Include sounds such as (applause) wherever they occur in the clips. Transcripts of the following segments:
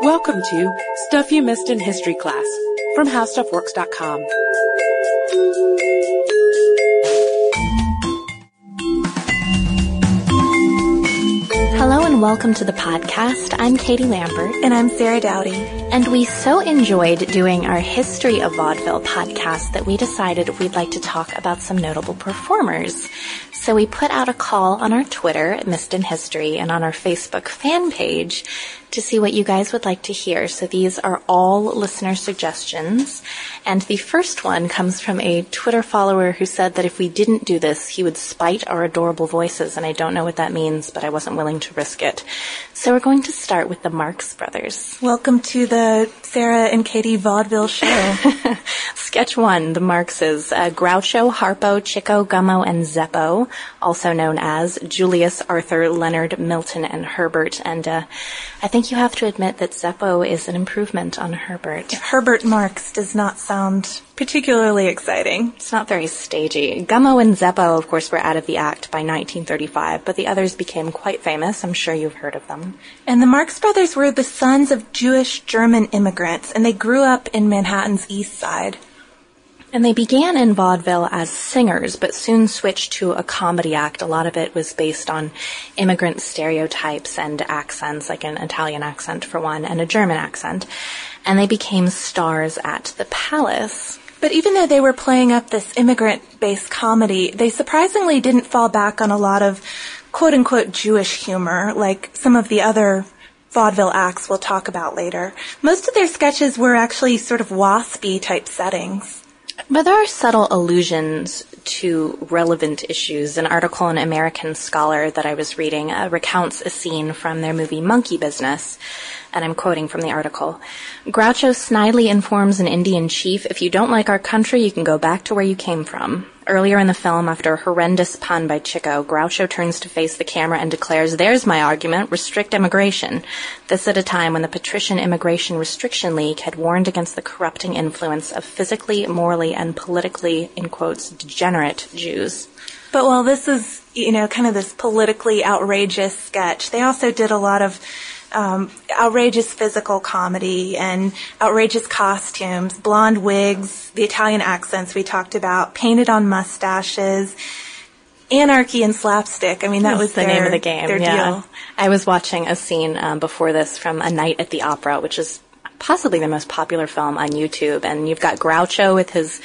Welcome to Stuff You Missed in History Class from HowStuffWorks.com. Hello and welcome to the podcast. I'm Katie Lambert. And I'm Sarah Dowdy. And we so enjoyed doing our History of Vaudeville podcast that we decided we'd like to talk about some notable performers. So we put out a call on our Twitter, Missed in History, and on our Facebook fan page to see what you guys would like to hear. So these are all listener suggestions. And the first one comes from a Twitter follower who said that if we didn't do this, he would spite our adorable voices. And I don't know what that means, but I wasn't willing to risk it. So we're going to start with the Marx Brothers. Welcome to the Sarah and Katie vaudeville show. (laughs) Sketch one, the Marxes, uh, Groucho, Harpo, Chico, Gummo, and Zeppo, also known as Julius, Arthur, Leonard, Milton, and Herbert. And uh, I think you have to admit that Zeppo is an improvement on Herbert. Herbert Marx does not sound particularly exciting. It's not very stagey. Gummo and Zeppo, of course, were out of the act by 1935, but the others became quite famous. I'm sure you've heard of them. And the Marx brothers were the sons of Jewish German immigrants, and they grew up in Manhattan's East Side. And they began in vaudeville as singers, but soon switched to a comedy act. A lot of it was based on immigrant stereotypes and accents, like an Italian accent for one, and a German accent. And they became stars at the Palace. But even though they were playing up this immigrant-based comedy, they surprisingly didn't fall back on a lot of quote-unquote Jewish humor, like some of the other vaudeville acts we'll talk about later. Most of their sketches were actually sort of waspy type settings. But there are subtle allusions to relevant issues. An article in American Scholar that I was reading uh, recounts a scene from their movie Monkey Business, and I'm quoting from the article. Groucho snidely informs an Indian chief, if you don't like our country, you can go back to where you came from. Earlier in the film, after a horrendous pun by Chico, Groucho turns to face the camera and declares, there's my argument, restrict immigration. This at a time when the Patrician Immigration Restriction League had warned against the corrupting influence of physically, morally, and politically, in quotes, degenerate Jews. But while this is, you know, kind of this politically outrageous sketch, they also did a lot of um, outrageous physical comedy and outrageous costumes, blonde wigs, the Italian accents we talked about, painted on mustaches, anarchy and slapstick. I mean, that was the their, name of the game. Yeah. deal. I was watching a scene um, before this from A Night at the Opera, which is possibly the most popular film on YouTube. And you've got Groucho with his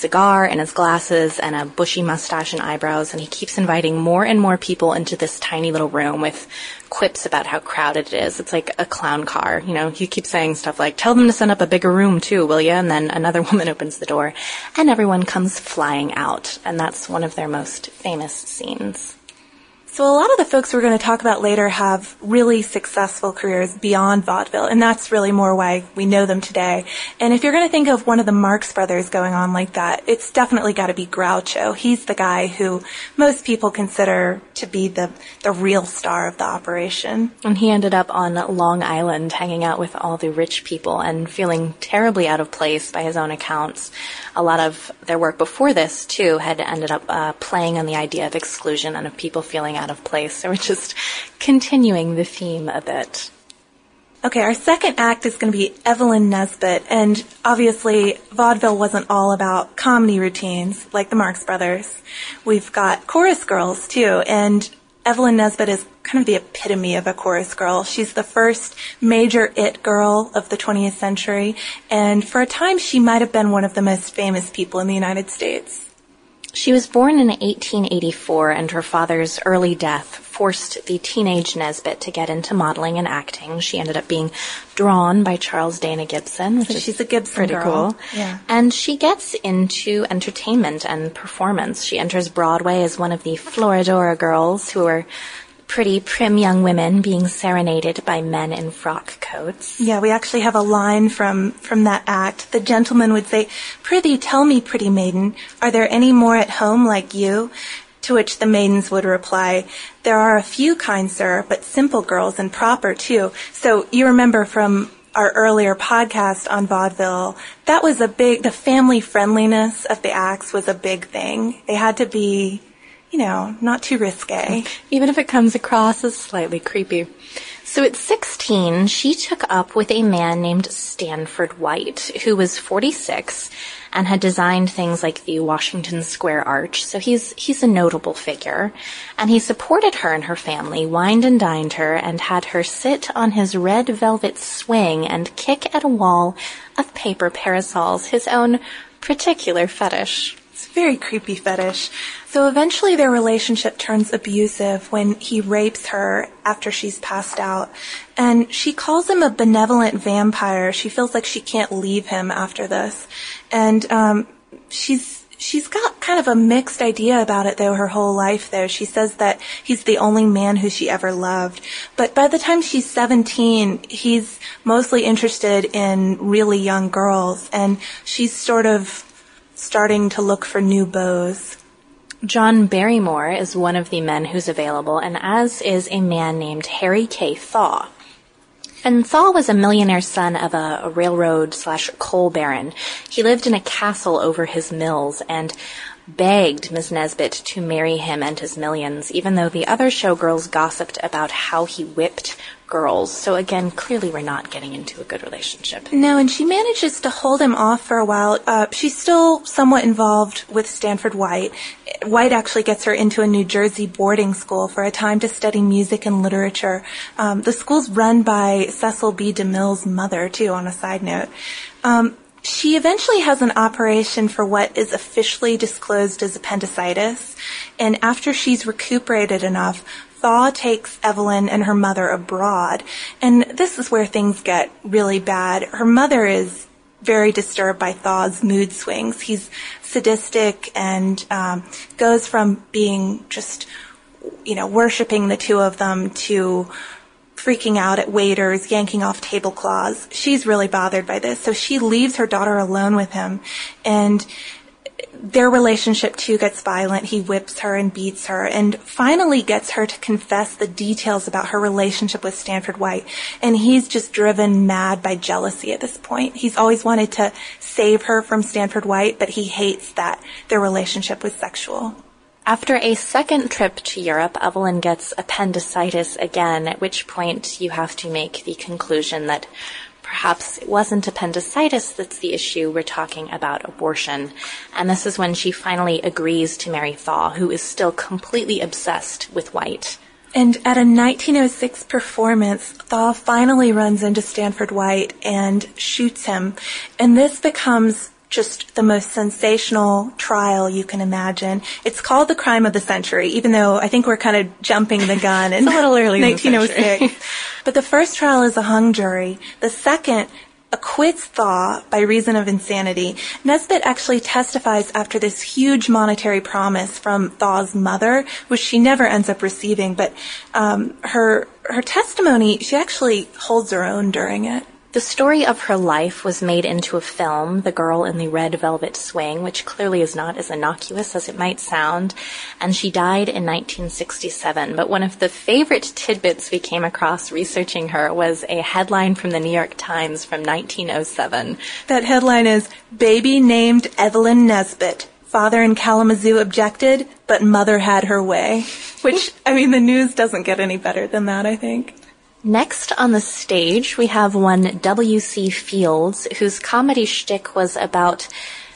cigar and his glasses and a bushy mustache and eyebrows, and he keeps inviting more and more people into this tiny little room with quips about how crowded it is. It's like a clown car. You know, he keeps saying stuff like, tell them to send up a bigger room too, will you? And then another (laughs) woman opens the door and everyone comes flying out. And that's one of their most famous scenes. So a lot of the folks we're going to talk about later have really successful careers beyond vaudeville, and that's really more why we know them today. And if you're going to think of one of the Marx brothers going on like that, it's definitely got to be Groucho. He's the guy who most people consider to be the, the real star of the operation. And he ended up on Long Island hanging out with all the rich people and feeling terribly out of place by his own accounts. A lot of their work before this, too, had ended up uh, playing on the idea of exclusion and of people feeling out of place. So we're just continuing the theme a bit. Okay, our second act is going to be Evelyn Nesbit, and obviously vaudeville wasn't all about comedy routines like the Marx Brothers. We've got chorus girls too, and Evelyn Nesbit is kind of the epitome of a chorus girl. She's the first major it girl of the 20th century, and for a time she might have been one of the most famous people in the United States. She was born in 1884, and her father's early death forced the teenage Nesbit to get into modeling and acting. She ended up being drawn by Charles Dana Gibson, which So is she's a Gibson pretty girl. cool. Yeah. And she gets into entertainment and performance. She enters Broadway as one of the Florodora girls who are pretty prim young women being serenaded by men in frock coats. Yeah, we actually have a line from, from that act. The gentleman would say, Prithee, tell me, pretty maiden, are there any more at home like you? To which the maidens would reply, There are a few, kind sir, but simple girls and proper too. So you remember from our earlier podcast on vaudeville, that was a big, the family friendliness of the acts was a big thing. They had to be, you know, not too risque. even if it comes across as slightly creepy. So at 16, she took up with a man named Stanford White, who was 46 and had designed things like the Washington Square Arch. So he's, he's a notable figure. And he supported her and her family, wined and dined her, and had her sit on his red velvet swing and kick at a wall of paper parasols, his own particular fetish. Very creepy fetish. So eventually their relationship turns abusive when he rapes her after she's passed out. And she calls him a benevolent vampire. She feels like she can't leave him after this. And, um, she's, she's got kind of a mixed idea about it though her whole life though. She says that he's the only man who she ever loved. But by the time she's 17, he's mostly interested in really young girls and she's sort of starting to look for new beaux. John Barrymore is one of the men who's available, and as is a man named Harry K. Thaw. And Thaw was a millionaire son of a, a railroad slash coal baron. He lived in a castle over his mills and begged Miss Nesbit to marry him and his millions, even though the other showgirls gossiped about how he whipped girls. So again, clearly we're not getting into a good relationship. No, and she manages to hold him off for a while. Uh, she's still somewhat involved with Stanford White. White actually gets her into a New Jersey boarding school for a time to study music and literature. Um, the school's run by Cecil B. DeMille's mother, too, on a side note. Um, she eventually has an operation for what is officially disclosed as appendicitis, and after she's recuperated enough, Thaw takes Evelyn and her mother abroad. And this is where things get really bad. Her mother is very disturbed by Thaw's mood swings. He's sadistic and um, goes from being just, you know, worshiping the two of them to freaking out at waiters, yanking off tablecloths. She's really bothered by this, so she leaves her daughter alone with him, and their relationship too gets violent. He whips her and beats her and finally gets her to confess the details about her relationship with Stanford White. And he's just driven mad by jealousy at this point. He's always wanted to save her from Stanford White, but he hates that their relationship was sexual. After a second trip to Europe, Evelyn gets appendicitis again, at which point you have to make the conclusion that perhaps it wasn't appendicitis that's the issue, we're talking about abortion. And this is when she finally agrees to marry Thaw, who is still completely obsessed with White. And at a 1906 performance, Thaw finally runs into Stanford White and shoots him. And this becomes just the most sensational trial you can imagine. It's called the crime of the century, even though I think we're kind of jumping the gun. (laughs) it's a little early 1906. but the first trial is a hung jury. The second acquits Thaw by reason of insanity. Nesbit actually testifies after this huge monetary promise from Thaw's mother, which she never ends up receiving, but um, her her testimony, she actually holds her own during it. The story of her life was made into a film, The Girl in the Red Velvet Swing, which clearly is not as innocuous as it might sound, and she died in 1967. But one of the favorite tidbits we came across researching her was a headline from the New York Times from 1907. That headline is, Baby named Evelyn Nesbit. Father in Kalamazoo objected, but mother had her way. (laughs) Which, I mean, the news doesn't get any better than that, I think. Next on the stage, we have one W.C. Fields, whose comedy shtick was about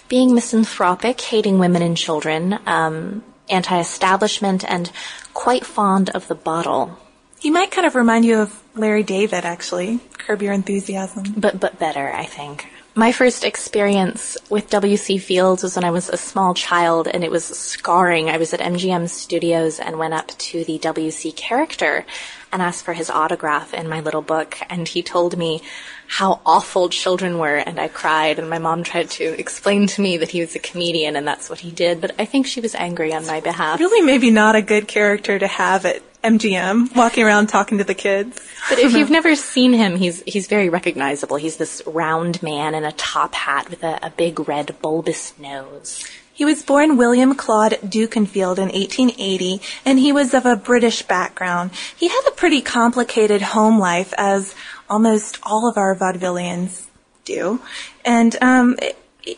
being misanthropic, hating women and children, um, anti-establishment, and quite fond of the bottle. He might kind of remind you of Larry David, actually. Curb Your Enthusiasm. But, but better, I think. My first experience with W.C. Fields was when I was a small child and it was scarring. I was at MGM Studios and went up to the W.C. character and asked for his autograph in my little book and he told me how awful children were and I cried and my mom tried to explain to me that he was a comedian and that's what he did, but I think she was angry on my behalf. Really maybe not a good character to have at MGM, walking around talking to the kids. But if you've never seen him, he's he's very recognizable. He's this round man in a top hat with a, a big red bulbous nose. He was born William Claude Dukenfield in 1880, and he was of a British background. He had a pretty complicated home life, as almost all of our vaudevillians do. And, um,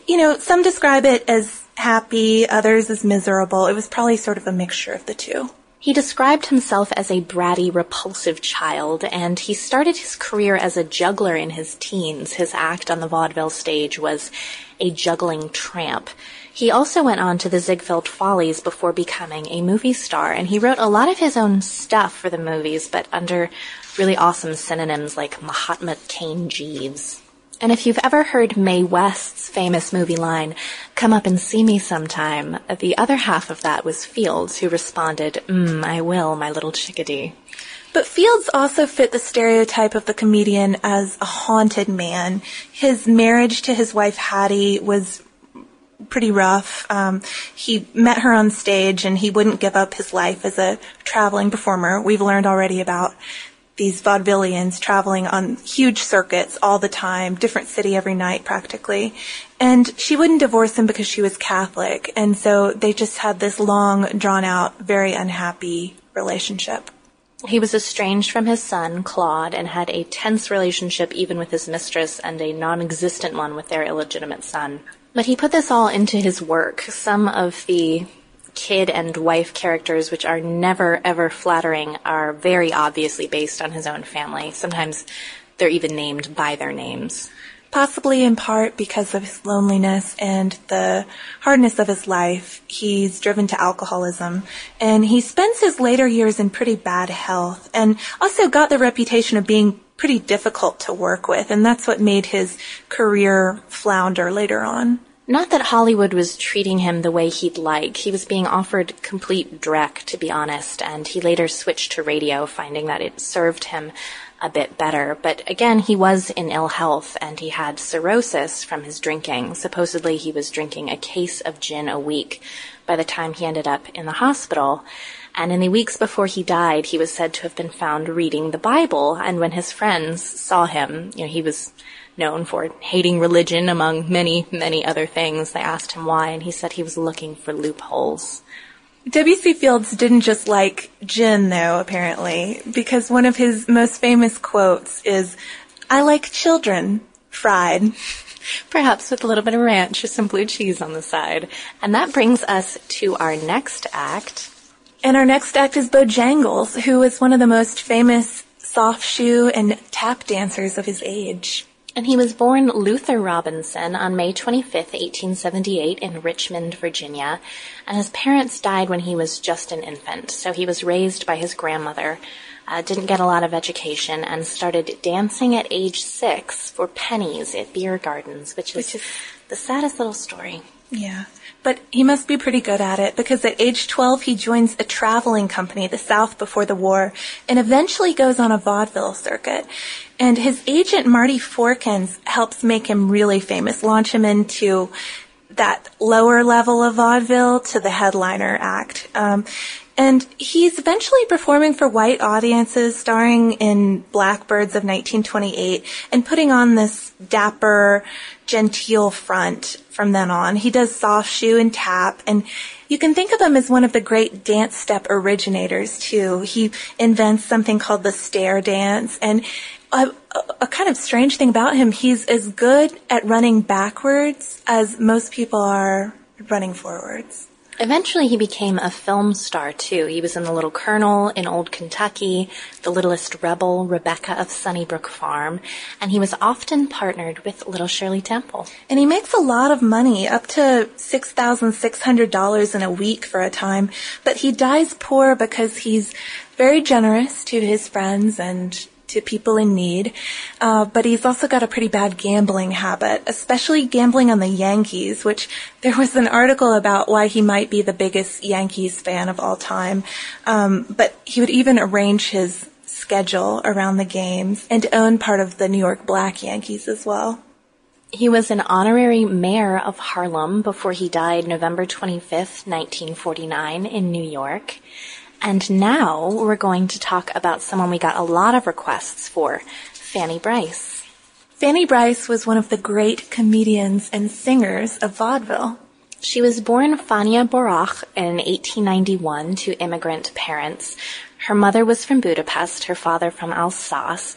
you know, some describe it as happy, others as miserable. It was probably sort of a mixture of the two. He described himself as a bratty, repulsive child, and he started his career as a juggler in his teens. His act on the vaudeville stage was a juggling tramp. He also went on to the Ziegfeld Follies before becoming a movie star, and he wrote a lot of his own stuff for the movies, but under really awesome synonyms like Mahatma Kane Jeeves. And if you've ever heard Mae West's famous movie line, come up and see me sometime, the other half of that was Fields, who responded, mm, I will, my little chickadee. But Fields also fit the stereotype of the comedian as a haunted man. His marriage to his wife Hattie was pretty rough. Um, he met her on stage and he wouldn't give up his life as a traveling performer. We've learned already about these vaudevillians traveling on huge circuits all the time, different city every night practically. And she wouldn't divorce him because she was Catholic. And so they just had this long, drawn out, very unhappy relationship. He was estranged from his son, Claude, and had a tense relationship even with his mistress and a non-existent one with their illegitimate son. But he put this all into his work. Some of the kid and wife characters, which are never ever flattering, are very obviously based on his own family. Sometimes they're even named by their names. Possibly in part because of his loneliness and the hardness of his life, he's driven to alcoholism and he spends his later years in pretty bad health and also got the reputation of being pretty difficult to work with and that's what made his career flounder later on. Not that Hollywood was treating him the way he'd like. He was being offered complete dreck, to be honest, and he later switched to radio, finding that it served him a bit better. But again, he was in ill health and he had cirrhosis from his drinking. Supposedly he was drinking a case of gin a week by the time he ended up in the hospital. And in the weeks before he died, he was said to have been found reading the Bible. And when his friends saw him, you know, he was known for hating religion among many, many other things. They asked him why, and he said he was looking for loopholes. W.C. Fields didn't just like gin, though, apparently, because one of his most famous quotes is, I like children fried. (laughs) Perhaps with a little bit of ranch or some blue cheese on the side. And that brings us to our next act. And our next act is Bojangles, who is one of the most famous soft shoe and tap dancers of his age. And he was born Luther Robinson on May 25, 1878 in Richmond, Virginia. And his parents died when he was just an infant. So he was raised by his grandmother, uh, didn't get a lot of education, and started dancing at age six for pennies at beer gardens, which is, which is the saddest little story. Yeah. But he must be pretty good at it because at age 12 he joins a traveling company, the South before the war, and eventually goes on a vaudeville circuit. And his agent, Marty Forkins, helps make him really famous, launch him into that lower level of vaudeville to the headliner act. Um, and he's eventually performing for white audiences, starring in Blackbirds of 1928, and putting on this dapper, genteel front from then on. He does soft shoe and tap, and you can think of him as one of the great dance step originators too. He invents something called the stair dance, and a, a, kind of strange thing about him, he's as good at running backwards as most people are running forwards. Eventually he became a film star too. He was in The Little Colonel in Old Kentucky, The Littlest Rebel, Rebecca of Sunnybrook Farm, and he was often partnered with Little Shirley Temple. And he makes a lot of money, up to $6,600 in a week for a time, but he dies poor because he's very generous to his friends and to people in need. Uh, but he's also got a pretty bad gambling habit, especially gambling on the Yankees, which there was an article about why he might be the biggest Yankees fan of all time. Um, but he would even arrange his schedule around the games and own part of the New York Black Yankees as well. He was an honorary mayor of Harlem before he died November 25th, 1949 in New York. And now we're going to talk about someone we got a lot of requests for, Fanny Brice. Fanny Brice was one of the great comedians and singers of vaudeville. She was born Fania Borach in 1891 to immigrant parents. Her mother was from Budapest, her father from Alsace,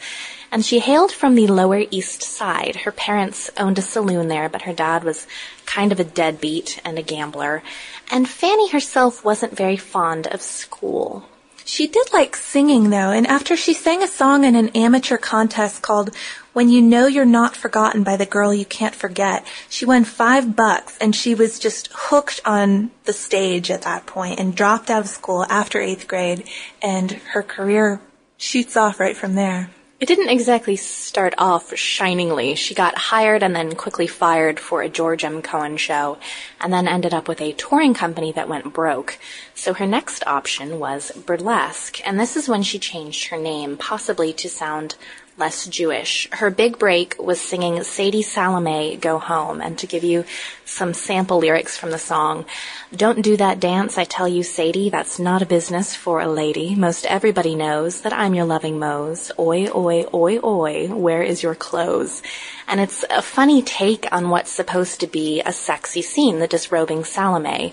and she hailed from the Lower East Side. Her parents owned a saloon there, but her dad was kind of a deadbeat and a gambler. And Fanny herself wasn't very fond of school. She did like singing though, and after she sang a song in an amateur contest called When You Know You're Not Forgotten by the Girl You Can't Forget, she won five bucks and she was just hooked on the stage at that point and dropped out of school after eighth grade and her career shoots off right from there. It didn't exactly start off shiningly. She got hired and then quickly fired for a George M. Cohan show, and then ended up with a touring company that went broke. So her next option was burlesque, and this is when she changed her name, possibly to sound less Jewish. Her big break was singing Sadie Salome Go Home, and to give you some sample lyrics from the song, Don't do that dance, I tell you, Sadie, that's not a business for a lady. Most everybody knows that I'm your loving Mose. Oi, oi, oi, oi, where is your clothes? And it's a funny take on what's supposed to be a sexy scene, the disrobing Salome.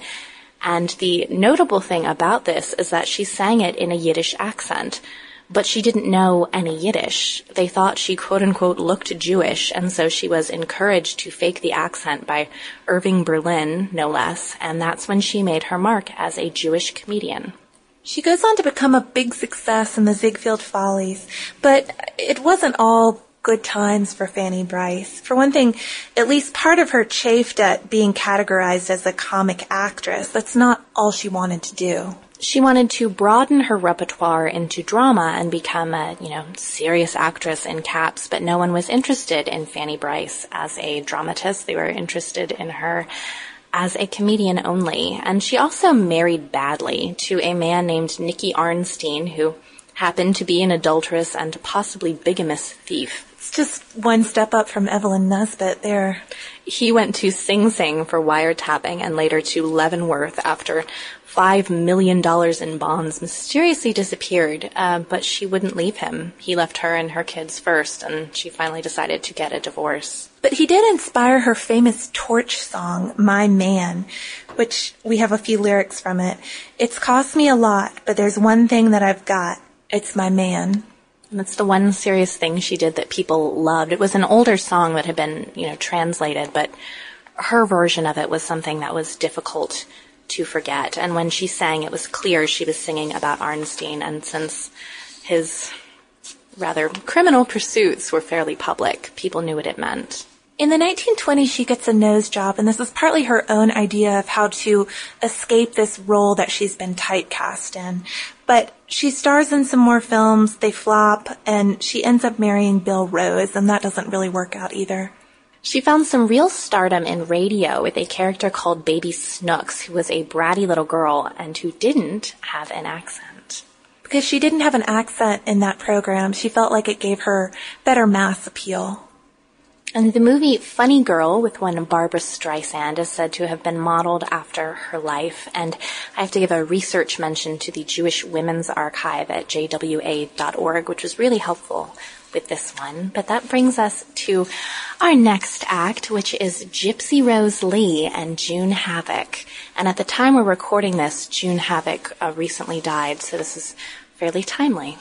And the notable thing about this is that she sang it in a Yiddish accent but she didn't know any Yiddish. They thought she quote unquote looked Jewish, and so she was encouraged to fake the accent by Irving Berlin, no less, and that's when she made her mark as a Jewish comedian. She goes on to become a big success in the Ziegfeld Follies, but it wasn't all good times for Fanny Brice. For one thing, at least part of her chafed at being categorized as a comic actress. That's not all she wanted to do she wanted to broaden her repertoire into drama and become a, you know, serious actress in caps, but no one was interested in Fanny Brice as a dramatist. They were interested in her as a comedian only. And she also married badly to a man named Nicky Arnstein, who happened to be an adulterous and possibly bigamous thief. It's just one step up from Evelyn Nesbit there. He went to Sing Sing for wiretapping and later to Leavenworth after five million dollars in bonds mysteriously disappeared, uh, but she wouldn't leave him. He left her and her kids first, and she finally decided to get a divorce. But he did inspire her famous torch song, My Man, which we have a few lyrics from it. It's cost me a lot, but there's one thing that I've got. It's my man. And that's the one serious thing she did that people loved. It was an older song that had been, you know, translated, but her version of it was something that was difficult to forget. And when she sang, it was clear she was singing about Arnstein. And since his rather criminal pursuits were fairly public, people knew what it meant. In the 1920s, she gets a nose job, and this is partly her own idea of how to escape this role that she's been typecast in. But she stars in some more films, they flop, and she ends up marrying Bill Rose, and that doesn't really work out either. She found some real stardom in radio with a character called Baby Snooks, who was a bratty little girl and who didn't have an accent. Because she didn't have an accent in that program, she felt like it gave her better mass appeal. And the movie Funny Girl with one Barbra Streisand is said to have been modeled after her life. And I have to give a research mention to the Jewish Women's Archive at jwa.org, which was really helpful with this one, but that brings us to our next act, which is Gypsy Rose Lee and June Havoc. And at the time we're recording this, June Havoc uh, recently died, so this is fairly timely.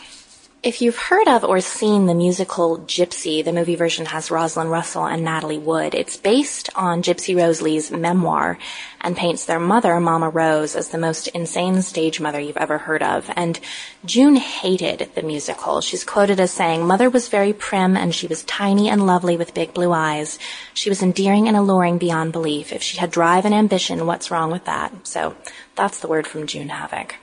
If you've heard of or seen the musical Gypsy, the movie version has Rosalind Russell and Natalie Wood. It's based on Gypsy Rose Lee's memoir and paints their mother, Mama Rose, as the most insane stage mother you've ever heard of. And June hated the musical. She's quoted as saying, Mother was very prim and she was tiny and lovely with big blue eyes. She was endearing and alluring beyond belief. If she had drive and ambition, what's wrong with that? So that's the word from June Havoc.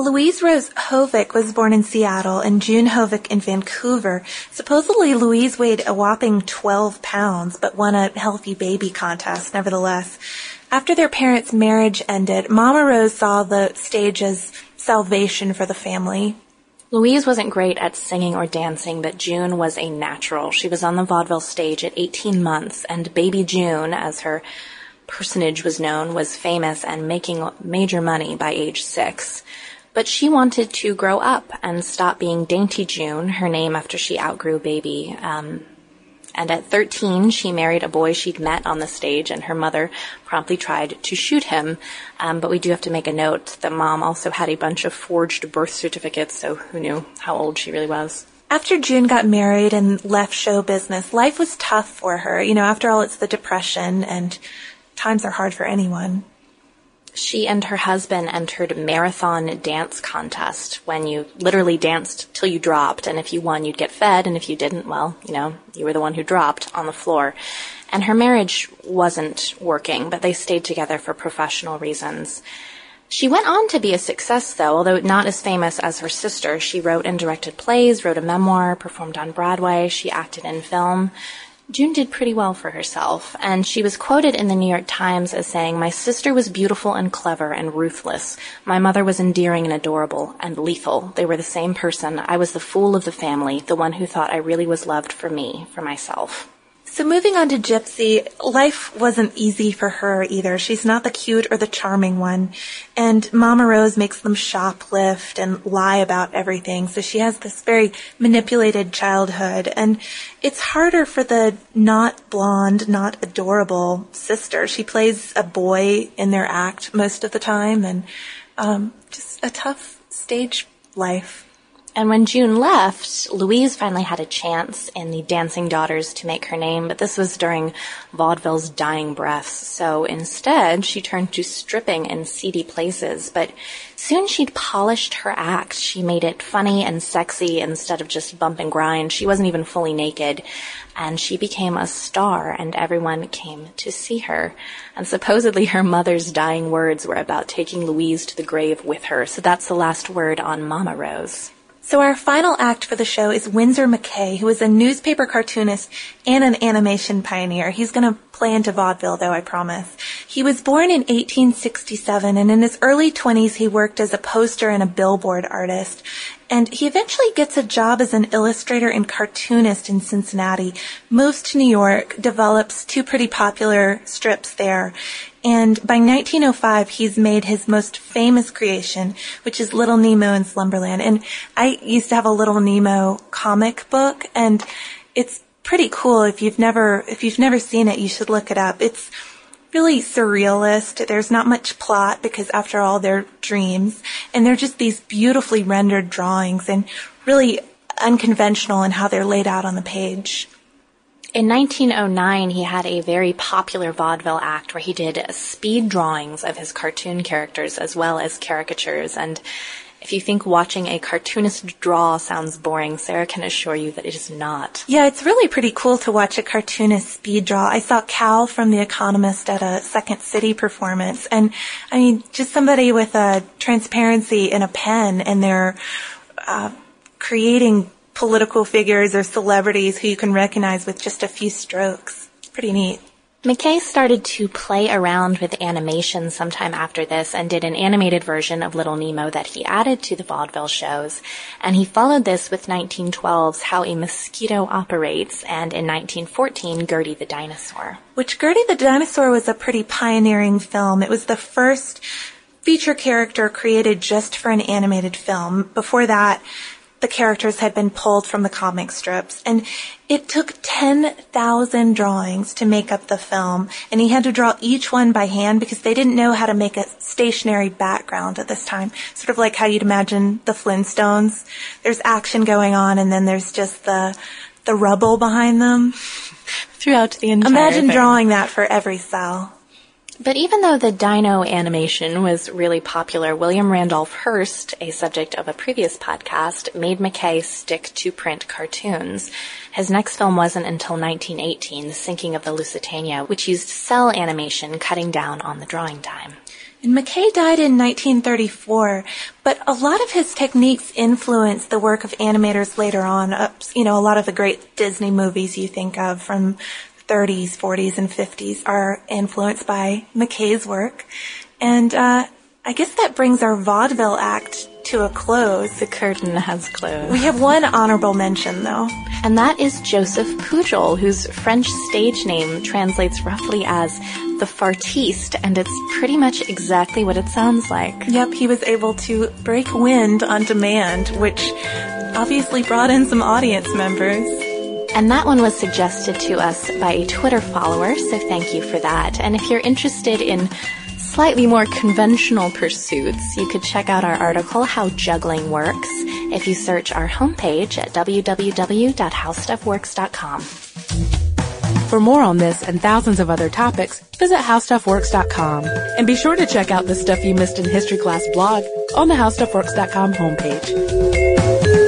Louise Rose Hovick was born in Seattle and June Hovick in Vancouver. Supposedly Louise weighed a whopping 12 pounds, but won a healthy baby contest nevertheless. After their parents' marriage ended, Mama Rose saw the stage as salvation for the family. Louise wasn't great at singing or dancing, but June was a natural. She was on the vaudeville stage at 18 months, and Baby June, as her personage was known, was famous and making major money by age six. But she wanted to grow up and stop being Dainty June, her name after she outgrew Baby. Um, And at 13, she married a boy she'd met on the stage, and her mother promptly tried to shoot him. Um, but we do have to make a note that mom also had a bunch of forged birth certificates, so who knew how old she really was. After June got married and left show business, life was tough for her. You know, after all, it's the Depression, and times are hard for anyone. She and her husband entered marathon dance contest when you literally danced till you dropped. And if you won, you'd get fed. And if you didn't, well, you know, you were the one who dropped on the floor. And her marriage wasn't working, but they stayed together for professional reasons. She went on to be a success though, although not as famous as her sister. She wrote and directed plays, wrote a memoir, performed on Broadway, she acted in film. June did pretty well for herself, and she was quoted in the New York Times as saying, My sister was beautiful and clever and ruthless. My mother was endearing and adorable and lethal. They were the same person. I was the fool of the family, the one who thought I really was loved for me, for myself. So moving on to Gypsy, life wasn't easy for her either. She's not the cute or the charming one. And Mama Rose makes them shoplift and lie about everything. So she has this very manipulated childhood. And it's harder for the not blonde, not adorable sister. She plays a boy in their act most of the time and um, just a tough stage life. And when June left, Louise finally had a chance in the Dancing Daughters to make her name, but this was during vaudeville's dying breaths. So instead, she turned to stripping in seedy places, but soon she'd polished her act. She made it funny and sexy instead of just bump and grind. She wasn't even fully naked. And she became a star and everyone came to see her. And supposedly her mother's dying words were about taking Louise to the grave with her. So that's the last word on Mama Rose. So our final act for the show is Winsor McCay, who is a newspaper cartoonist and an animation pioneer. He's going to play into vaudeville, though, I promise. He was born in 1867, and in his early 20s, he worked as a poster and a billboard artist. And he eventually gets a job as an illustrator and cartoonist in Cincinnati, moves to New York, develops two pretty popular strips there, and by 1905, he's made his most famous creation, which is Little Nemo in Slumberland. And I used to have a Little Nemo comic book, and it's pretty cool. If you've never, if you've never seen it, you should look it up. It's really surrealist. There's not much plot because after all, they're dreams. And they're just these beautifully rendered drawings and really unconventional in how they're laid out on the page. In 1909, he had a very popular vaudeville act where he did speed drawings of his cartoon characters as well as caricatures. And if you think watching a cartoonist draw sounds boring, Sarah can assure you that it is not. Yeah, it's really pretty cool to watch a cartoonist speed draw. I saw Cal from The Economist at a Second City performance, and I mean, just somebody with a transparency and a pen, and they're uh, creating political figures or celebrities who you can recognize with just a few strokes. Pretty neat. McCay started to play around with animation sometime after this and did an animated version of Little Nemo that he added to the vaudeville shows. And he followed this with 1912's How a Mosquito Operates and in 1914 Gertie the Dinosaur. Which Gertie the Dinosaur was a pretty pioneering film. It was the first feature character created just for an animated film. Before that, the characters had been pulled from the comic strips. And it took 10,000 drawings to make up the film. And he had to draw each one by hand because they didn't know how to make a stationary background at this time. Sort of like how you'd imagine the Flintstones. There's action going on and then there's just the, the rubble behind them. (laughs) Throughout the entire Imagine thing. drawing that for every cel. But even though the dino animation was really popular, William Randolph Hearst, a subject of a previous podcast, made McCay stick to print cartoons. His next film wasn't until 1918, The Sinking of the Lusitania, which used cel animation, cutting down on the drawing time. And McCay died in 1934, but a lot of his techniques influenced the work of animators later on. Uh, you know, a lot of the great Disney movies you think of from 30s, 40s, and 50s are influenced by McCay's work. And uh, I guess that brings our vaudeville act to a close. The curtain has closed. We have one honorable mention, though. And that is Joseph Pujol, whose French stage name translates roughly as the fartiste, and it's pretty much exactly what it sounds like. Yep, he was able to break wind on demand, which obviously brought in some audience members. And that one was suggested to us by a Twitter follower, so thank you for that. And if you're interested in slightly more conventional pursuits, you could check out our article, How Juggling Works, if you search our homepage at www.howstuffworks.com. For more on this and thousands of other topics, visit howstuffworks.com. And be sure to check out the Stuff You Missed in History Class blog on the howstuffworks.com homepage.